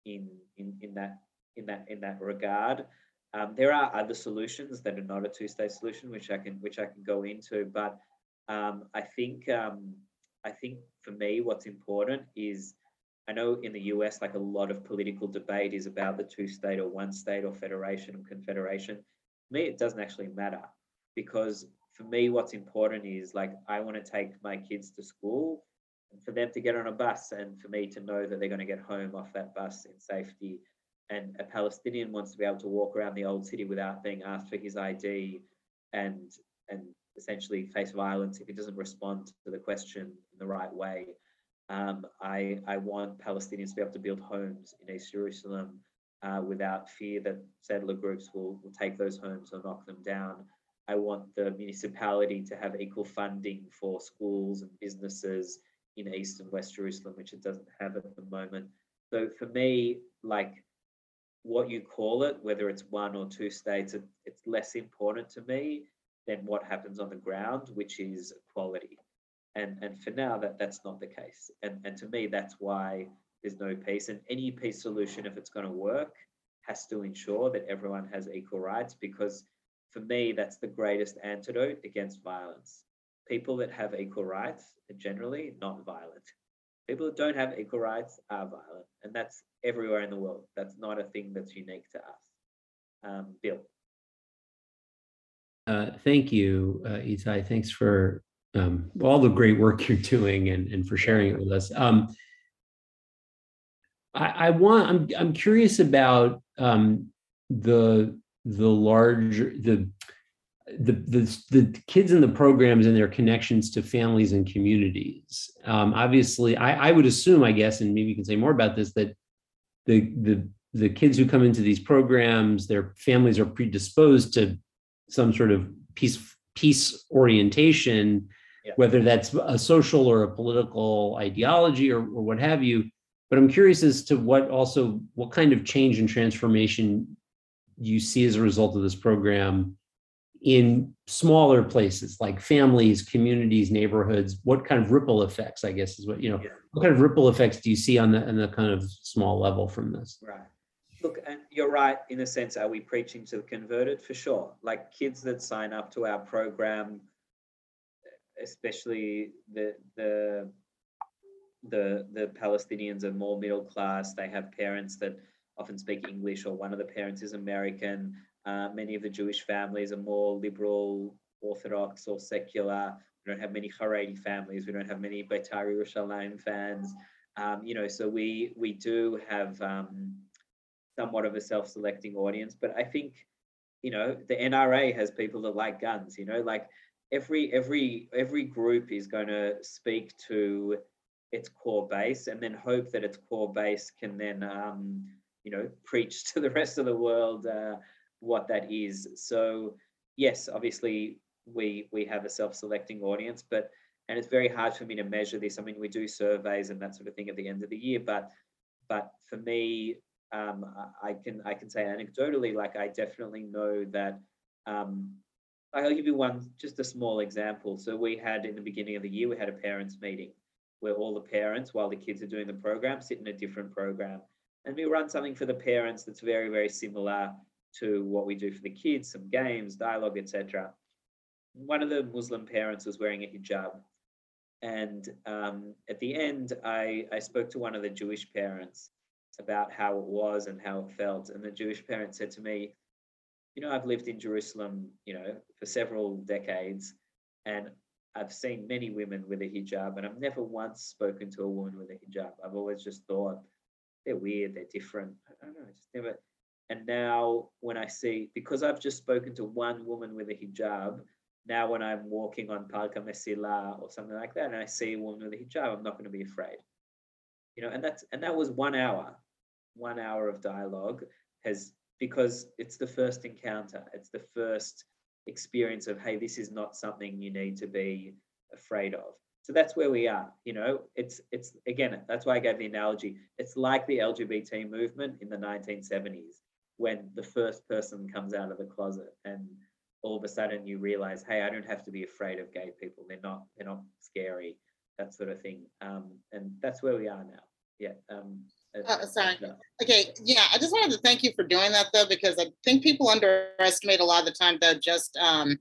S2: in in in that in that in that regard. Um, there are other solutions that are not a two-state solution, which I can which I can go into, but um, I think um, I think for me, what's important is I know in the US, like a lot of political debate is about the two state or one state or federation or confederation. For me, it doesn't actually matter because for me, what's important is like I want to take my kids to school for them to get on a bus and for me to know that they're going to get home off that bus in safety. And a Palestinian wants to be able to walk around the old city without being asked for his ID and and essentially face violence if he doesn't respond to the question in the right way. Um, I, I want Palestinians to be able to build homes in East Jerusalem uh, without fear that settler groups will, will take those homes or knock them down. I want the municipality to have equal funding for schools and businesses in East and West Jerusalem, which it doesn't have at the moment. So for me, like what you call it, whether it's one or two states, it, it's less important to me than what happens on the ground, which is equality and and for now that that's not the case. And and to me that's why there's no peace. And any peace solution if it's going to work has to ensure that everyone has equal rights because for me that's the greatest antidote against violence. People that have equal rights are generally not violent. People that don't have equal rights are violent. And that's everywhere in the world. That's not a thing that's unique to us. Um, bill.
S6: Uh, thank you, uh, Itai. Thanks for um, all the great work (laughs) you're doing and, and for sharing it with us. Um, I, I want, I'm, I'm curious about um, the, the large, the, the, the, the kids in the programs and their connections to families and communities. Um, obviously, I, I would assume, I guess, and maybe you can say more about this, that the, the, the kids who come into these programs, their families are predisposed to some sort of peace, peace orientation,
S2: Yeah.
S6: whether that's a social or a political ideology or, or what have you. But I'm curious as to what also, what kind of change and transformation you see as a result of this program in smaller places like families, communities, neighborhoods, what kind of ripple effects, I guess is what, you know,
S2: Yeah.
S6: what kind of ripple effects do you see on the, on the kind of small level from this?
S2: Right. Look, and you're right in a sense. Are we preaching to the converted? For sure. Like kids that sign up to our program, especially the the the the Palestinians are more middle class. They have parents that often speak English, or one of the parents is American. Uh, many of the Jewish families are more liberal, Orthodox, or secular. We don't have many Haredi families. We don't have many Beitar Yerushalayim fans. Um, you know, so we we do have um, somewhat of a self-selecting audience, but I think you know the NRA has people that like guns. You know, like every every every group is going to speak to its core base and then hope that its core base can then um, you know (laughs) preach to the rest of the world uh, what that is. So yes obviously we we have a self-selecting audience but and it's very hard for me to measure this. I mean we do surveys and that sort of thing at the end of the year but but for me um, I- can i can say anecdotally like i definitely know that um, I'll give you one, just a small example. So we had in the beginning of the year, we had a parents meeting where all the parents, while the kids are doing the program, sit in a different program. And we run something for the parents that's very, very similar to what we do for the kids, some games, dialogue, etc. One of the Muslim parents was wearing a hijab. And um, at the end, I, I spoke to one of the Jewish parents about how it was and how it felt. And the Jewish parent said to me, you know, I've lived in Jerusalem, you know, for several decades, and I've seen many women with a hijab, and I've never once spoken to a woman with a hijab. I've always just thought they're weird, they're different. I don't know, I just never. And now when I see, because I've just spoken to one woman with a hijab, now when I'm walking on Park HaMesila or something like that, and I see a woman with a hijab, I'm not going to be afraid. You know, and that's and that was one hour, one hour of dialogue has because it's the first encounter, it's the first experience of, hey, this is not something you need to be afraid of. So that's where we are. You know, it's it's again, that's why I gave the analogy. It's like the LGBT movement in the 1970s when the first person comes out of the closet and all of a sudden you realize, hey, I don't have to be afraid of gay people. They're not, they're not scary, that sort of thing. Um, and that's where we are now. Yeah. Um,
S3: Uh, sorry. Okay, yeah, I just wanted to thank you for doing that though, because I think people underestimate a lot of the time though, just um,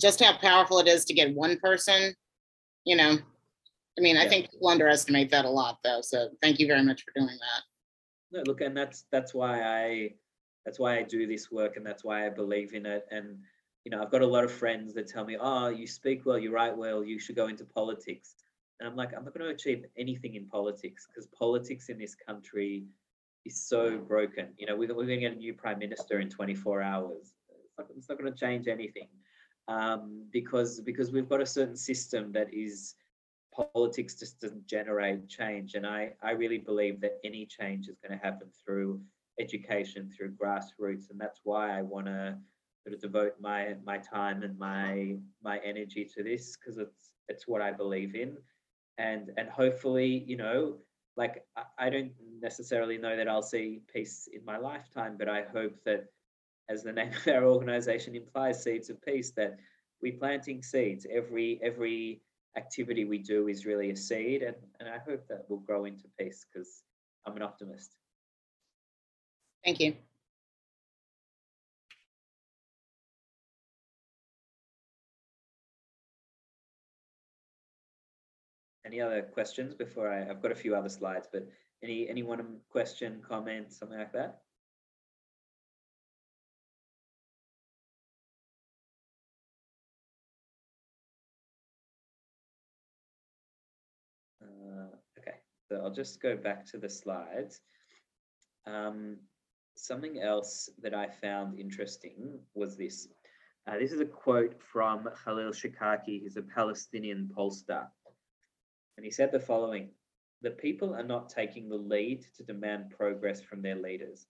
S3: just how powerful it is to get one person, you know. I mean, I
S2: Yeah.
S3: think people underestimate that a lot though, so thank you very much for doing that.
S2: No, look, and that's that's why I that's why I do this work, and that's why I believe in it. And you know, I've got a lot of friends that tell me, "Oh, you speak well, you write well, you should go into politics." And I'm like, I'm not going to achieve anything in politics because politics in this country is so broken. You know, we're, we're going to get a new prime minister in 24 hours. It's not, it's not going to change anything um, because because we've got a certain system that is politics just doesn't generate change. And I, I really believe that any change is going to happen through education, through grassroots. And that's why I want to sort of devote my my time and my my energy to this because it's it's what I believe in. And and hopefully, you know, like I, I don't necessarily know that I'll see peace in my lifetime, but I hope that as the name (laughs) of our organization implies, seeds of peace, that we're planting seeds. Every every activity we do is really a seed, and, and I hope that will grow into peace because I'm an optimist.
S3: Thank you.
S2: Any other questions before I, I've got a few other slides, but any anyone question, comment, something like that? Uh, okay, so I'll just go back to the slides. Um, something else that I found interesting was this. Uh, this is a quote from Khalil Shikaki, he's a Palestinian pollster. And he said the following The people are not taking the lead to demand progress from their leaders.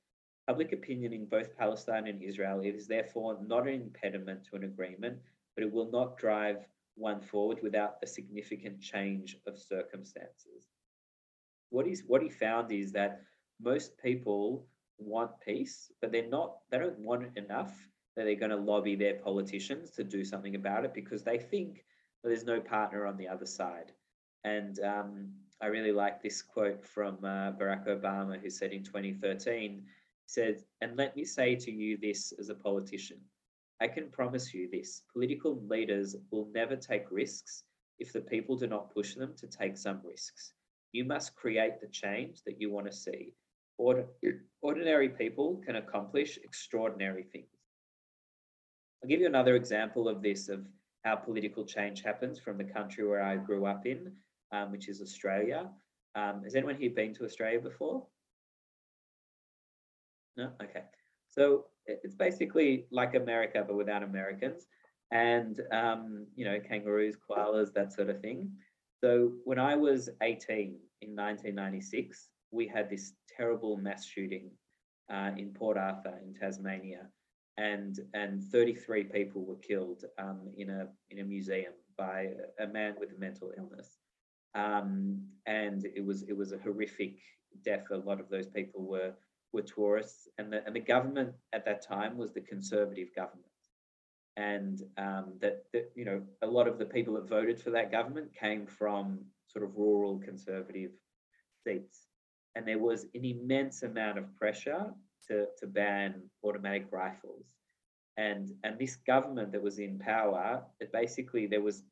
S2: Public opinion in both Palestine and Israel is therefore not an impediment to an agreement, but it will not drive one forward without a significant change of circumstances. What, he found is that most people want peace, but they're not, they don't want it enough that they're going to lobby their politicians to do something about it because they think that there's no partner on the other side. And um, I really like this quote from uh, Barack Obama, who said in 2013, said, and let me say to you this as a politician. I can promise you this political leaders will never take risks if the people do not push them to take some risks. You must create the change that you want to see. ordinary people can accomplish extraordinary things. I'll give you another example of this, of how political change happens from the country where I grew up in, um, which is Australia. Um, has anyone here been to Australia before? No? Okay. So it's basically like America, but without Americans and, um, you know, kangaroos, koalas, that sort of thing. So when I was 18 in 1996, we had this terrible mass shooting uh, in Port Arthur in Tasmania. And, and 33 people were killed um, in, a, in a museum by a man with a mental illness. Um, and it was, it was a horrific death. A lot of those people were were tourists, and the and the government at that time was the conservative government, and um, that, that you know a lot of the people that voted for that government came from sort of rural conservative seats, and there was an immense amount of pressure to to ban automatic rifles, and and this government that was in power, it basically there was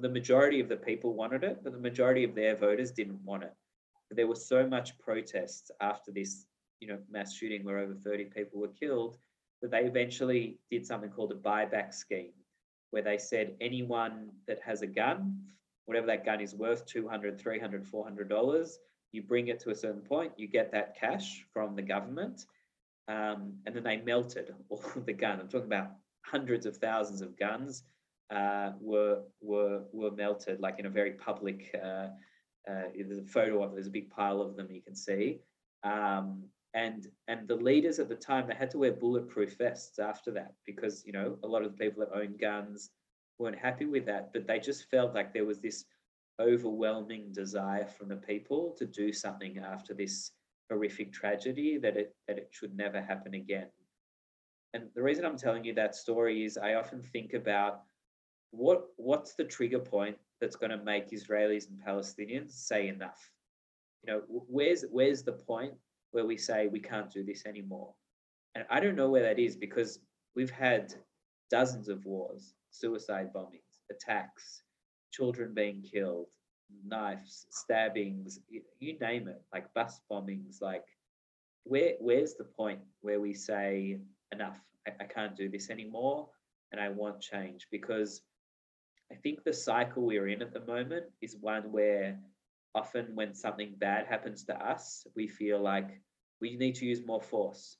S2: the majority of the people wanted it, but the majority of their voters didn't want it. There was so much protests after this you know, mass shooting where over 30 people were killed, that they eventually did something called a buyback scheme, where they said anyone that has a gun, whatever that gun is worth, 200, 300, 400 dollars, you bring it to a certain point, you get that cash from the government, um, and then they melted (laughs) all of the gun. I'm talking about hundreds of thousands of guns uh, were were were melted, like in a very public. Uh, uh, there's a photo of. There's a big pile of them you can see, um, and and the leaders at the time they had to wear bulletproof vests after that because you know a lot of the people that owned guns weren't happy with that but they just felt like there was this overwhelming desire from the people to do something after this horrific tragedy that it that it should never happen again and the reason i'm telling you that story is i often think about what what's the trigger point that's going to make israelis and palestinians say enough you know where's where's the point where we say we can't do this anymore. And I don't know where that is because we've had dozens of wars, suicide bombings, attacks, children being killed, knives, stabbings, you, name it, like bus bombings, like where where's the point where we say enough, I, I can't do this anymore and I want change because I think the cycle we're in at the moment is one where often when something bad happens to us, we feel like we need to use more force.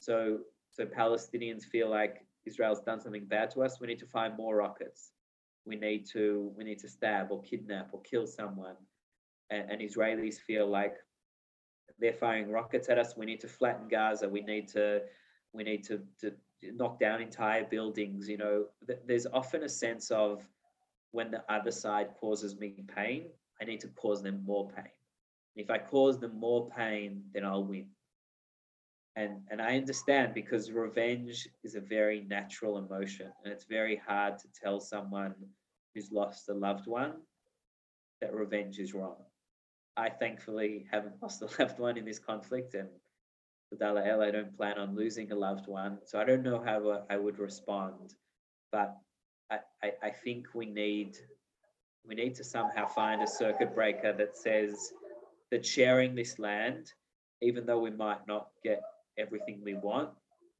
S2: So, so Palestinians feel like Israel's done something bad to us. We need to find more rockets. We need to we need to stab or kidnap or kill someone. And, and Israelis feel like they're firing rockets at us. We need to flatten Gaza. We need to we need to, to knock down entire buildings. You know, there's often a sense of when the other side causes me pain, I need to cause them more pain. If I cause them more pain, then I'll win. And, and I understand because revenge is a very natural emotion and it's very hard to tell someone who's lost a loved one that revenge is wrong. I thankfully haven't (laughs) lost a loved one in this conflict and Dala El, I don't plan on losing a loved one. So I don't know how I would respond, but I, I, think we need we need to somehow find a circuit breaker that says that sharing this land, even though we might not get everything we want,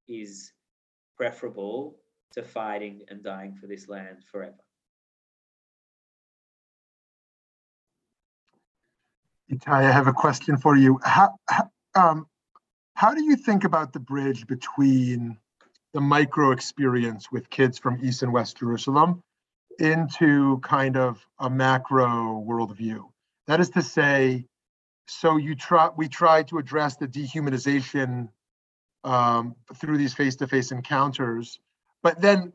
S2: is preferable to fighting and dying for this land forever.
S1: Itai, I have a question for you. How, how, um, how do you think about the bridge between the micro experience with kids from East and West Jerusalem into kind of a macro worldview? That is to say, so you try, we try to address the dehumanization um, through these face-to-face encounters, but then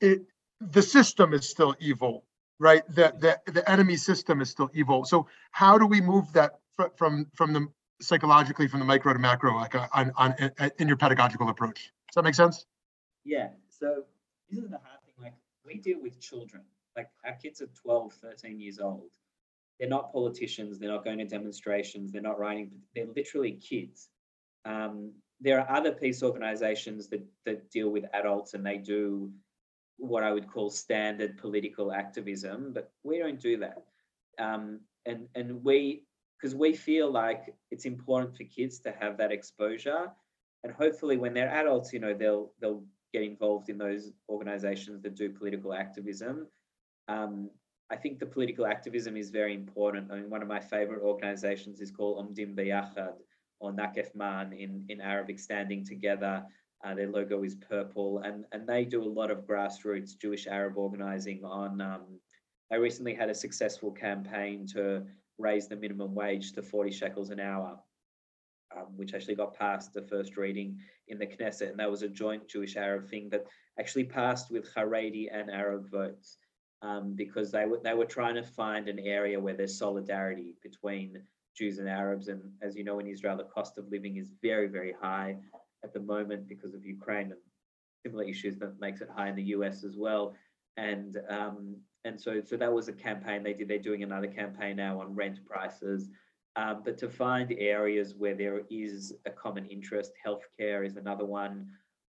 S1: it, the system is still evil, right? The, the, the enemy system is still evil. So how do we move that fr- from, from the psychologically from the micro to macro, like uh, on, on, in- in your pedagogical approach? Does that make sense?
S2: Yeah. So this is the hard thing. Like we deal with children. Like our kids are 12, 13 years old. They're not politicians. They're not going to demonstrations. They're not writing. They're literally kids. Um, there are other peace organizations that, that deal with adults and they do what I would call standard political activism, but we don't do that. Um, and, and we, because we feel like it's important for kids to have that exposure. And hopefully when they're adults, you know, they'll, they'll get involved in those organizations that do political activism. Um, I think the political activism is very important. I mean, one of my favorite organizations is called Omdim Beyachad or Naqef Ma'an in, in Arabic, standing together. Uh, their logo is purple, and, and they do a lot of grassroots Jewish Arab organizing on. Um, they recently had a successful campaign to raise the minimum wage to 40 shekels an hour, um, which actually got past the first reading in the Knesset. And that was a joint Jewish Arab thing that actually passed with Haredi and Arab votes um, because they were, they were trying to find an area where there's solidarity between Jews and Arabs. And as you know, in Israel, the cost of living is very, very high at the moment because of Ukraine and similar issues that makes it high in the US as well. And um, and so so that was a campaign they did. They're doing another campaign now on rent prices. Um, but to find areas where there is a common interest, healthcare is another one.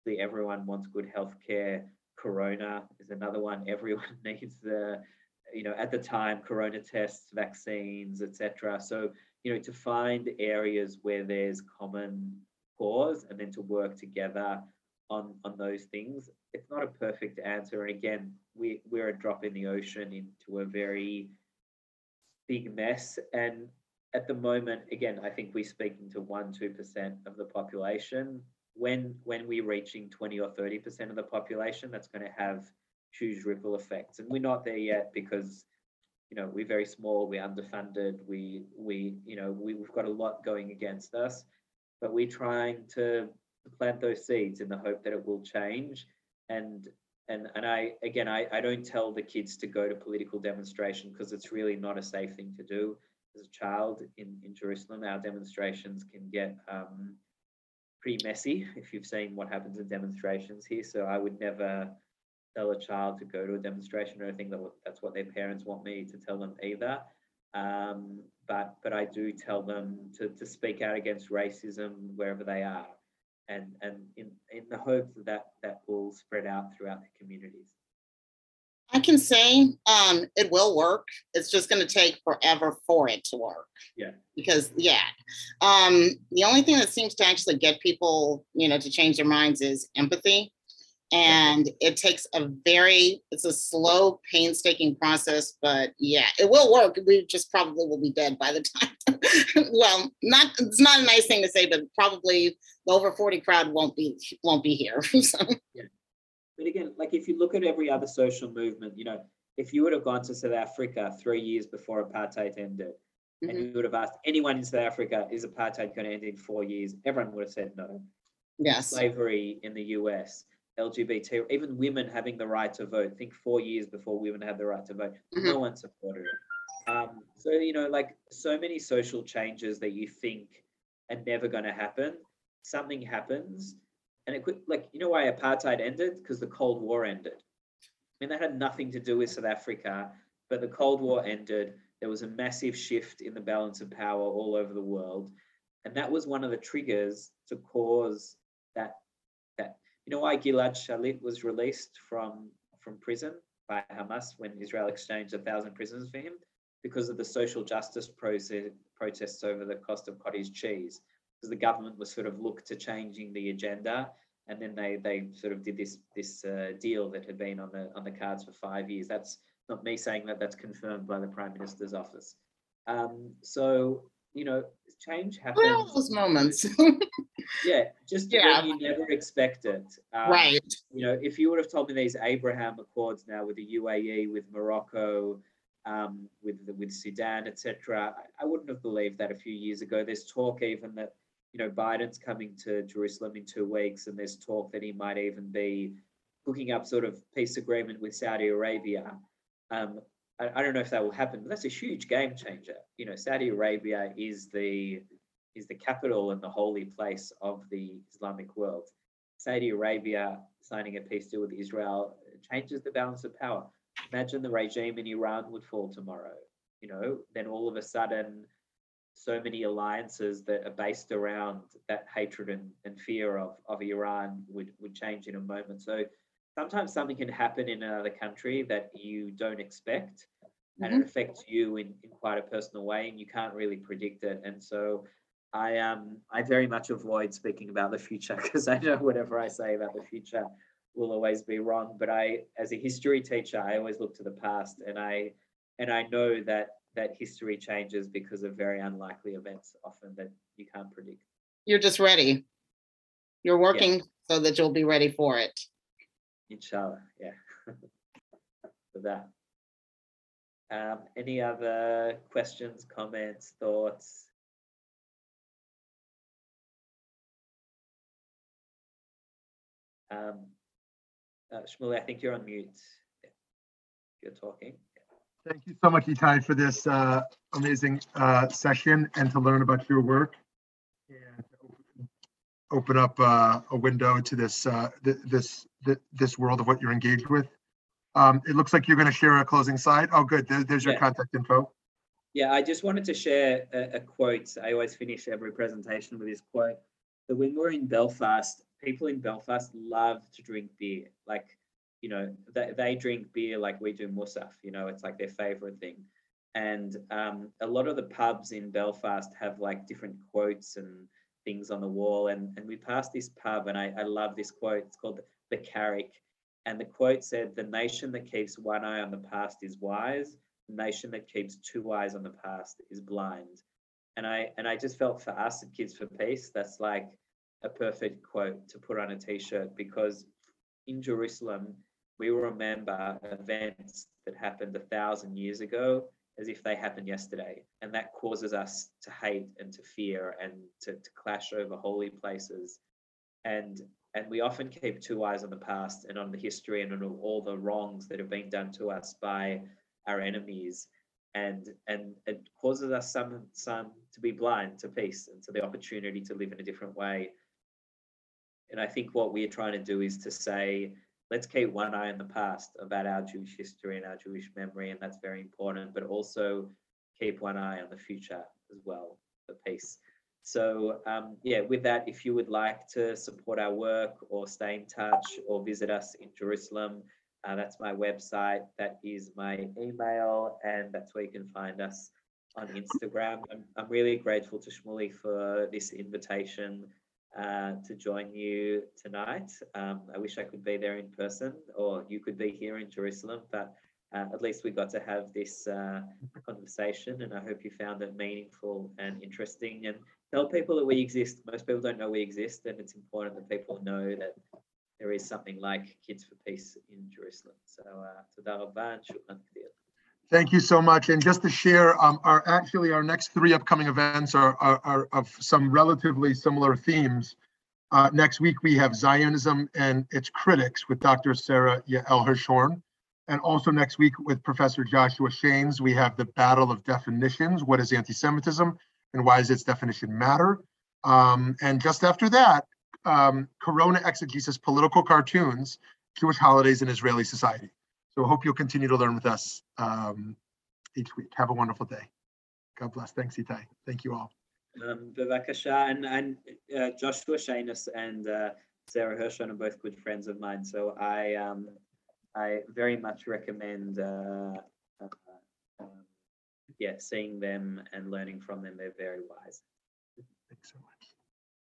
S2: The everyone wants good healthcare. Corona is another one. (laughs) Everyone needs the, you know, at the time, Corona tests, vaccines, etc. So you know, to find areas where there's common cause and then to work together on on those things. It's not a perfect answer, and again, we we're a drop in the ocean into a very big mess. And at the moment, again, I think we're speaking to one two percent of the population. When when we're reaching twenty or thirty percent of the population, that's going to have huge ripple effects, and we're not there yet because you know we're very small, we're underfunded, we we you know we, we've got a lot going against us but we're trying to plant those seeds in the hope that it will change. And and and I again I, I don't tell the kids to go to political demonstration because it's really not a safe thing to do. As a child in, in Jerusalem, our demonstrations can get um, pretty messy if you've seen what happens in demonstrations here. So I would never tell a child to go to a demonstration or think that that's what their parents want me to tell them either. Um, but but I do tell them to, to speak out against racism wherever they are, and and in, in the hope that, that that will spread out throughout the communities.
S3: I can say um, it will work. It's just going to take forever for it to work.
S2: Yeah.
S3: Because yeah, um, the only thing that seems to actually get people, you know, to change their minds is empathy and it takes a very it's a slow painstaking process but yeah it will work we just probably will be dead by the time (laughs) well not it's not a nice thing to say but probably the over 40 crowd won't be won't be here (laughs) so.
S2: yeah but again like if you look at every other social movement you know if you would have gone to south africa three years before apartheid ended mm-hmm. and you would have asked anyone in south africa is apartheid going to end in four years everyone would have said no
S3: yes
S2: slavery in the us LGBT, even women having the right to vote. Think four years before women had the right to vote. Mm-hmm. No one supported it. Um, so, you know, like so many social changes that you think are never going to happen, something happens. And it could, like, you know why apartheid ended? Because the Cold War ended. I mean, that had nothing to do with South Africa, but the Cold War ended. There was a massive shift in the balance of power all over the world. And that was one of the triggers to cause that that you know why Gilad Shalit was released from from prison by Hamas when Israel exchanged a thousand prisoners for him? Because of the social justice process, protests over the cost of cottage cheese. Because the government was sort of looked to changing the agenda, and then they they sort of did this this uh, deal that had been on the on the cards for five years. That's not me saying that. That's confirmed by the Prime Minister's office. Um, so you know, change
S3: happens.
S2: happens.
S3: those moments? (laughs)
S2: Yeah, just
S3: Yeah.
S2: you never expect it. Um,
S3: Right.
S2: You know, if you would have told me these Abraham Accords now with the UAE, with Morocco, um, with with Sudan, etc., I, I wouldn't have believed that a few years ago. There's talk even that you know Biden's coming to Jerusalem in two weeks, and there's talk that he might even be hooking up sort of peace agreement with Saudi Arabia. Um, I, I don't know if that will happen, but that's a huge game changer. You know, Saudi Arabia is the is the capital and the holy place of the Islamic world. Saudi Arabia signing a peace deal with Israel changes the balance of power. Imagine the regime in Iran would fall tomorrow. You know, then all of a sudden, so many alliances that are based around that hatred and, and fear of, of Iran would, would change in a moment. So sometimes something can happen in another country that you don't expect and it affects you in, in quite a personal way and you can't really predict it. And so I um I very much avoid speaking about the future (laughs) because I know whatever I say about the future will always be wrong. But I, as a history teacher, I always look to the past, and I and I know that that history changes because of very unlikely events, often that you can't predict.
S3: You're just ready. You're working so that you'll be ready for it.
S2: Inshallah, yeah. (laughs) For that. Um, any other questions, comments, thoughts? Um, uh, Shmuley, I think you're on mute. You're talking.
S1: Thank you so much, Itai, for this uh, amazing uh, session and to learn about your work. and Open up uh, a window to this, uh, th- this, th- this world of what you're engaged with. Um, It looks like you're going to share a closing slide. Oh, good. There- There's your
S2: Yeah.
S1: contact info.
S2: Yeah, I just wanted to share a, a quote. I always finish every presentation with this quote. That when we're in Belfast, people in Belfast love to drink beer. Like, you know, they, they drink beer like we do Musaf, you know, it's like their favorite thing. And um, a lot of the pubs in Belfast have like different quotes and things on the wall. And, and we passed this pub, and I, I love this quote. It's called The Carrick. And the quote said, The nation that keeps one eye on the past is wise the nation that keeps two eyes on the past is blind. And I and I just felt for us at Kids for Peace, that's like a perfect quote to put on a t-shirt because in Jerusalem, we remember events that happened a thousand years ago as if they happened yesterday. And that causes us to hate and to fear and to, to clash over holy places. And and we often keep two eyes on the past and on the history and on all the wrongs that have been done to us by our enemies and and it causes us some some to be blind to peace and to the opportunity to live in a different way and i think what we're trying to do is to say let's keep one eye on the past about our jewish history and our jewish memory and that's very important but also keep one eye on the future as well for peace so um, yeah with that if you would like to support our work or stay in touch or visit us in jerusalem uh, that's my website. That is my email, and that's where you can find us on Instagram. I'm, I'm really grateful to Shmuley for this invitation uh, to join you tonight. Um, I wish I could be there in person, or you could be here in Jerusalem, but uh, at least we got to have this uh, conversation, and I hope you found it meaningful and interesting. And tell people that we exist. Most people don't know we exist, and it's important that people know that there is something like Kids for Peace in Jerusalem. So, uh,
S1: Thank you so much. And just to share, um, our, actually, our next three upcoming events are, are, are of some relatively similar themes. Uh, next week, we have Zionism and its critics with Dr. Sarah Yael Hirschhorn. And also next week with Professor Joshua Shanes, we have the battle of definitions. What is anti-Semitism and why does its definition matter? Um, and just after that, um, Corona exegesis, political cartoons, Jewish holidays in Israeli society. So hope you'll continue to learn with us um, each week. Have a wonderful day. God bless. Thanks, Itai. Thank you all.
S2: Um, and, and uh, Joshua Shanes and uh, Sarah Hirschhorn are both good friends of mine. So I um, I very much recommend uh, uh, um, yeah, seeing them and learning from them. They're very wise.
S1: Thanks so much.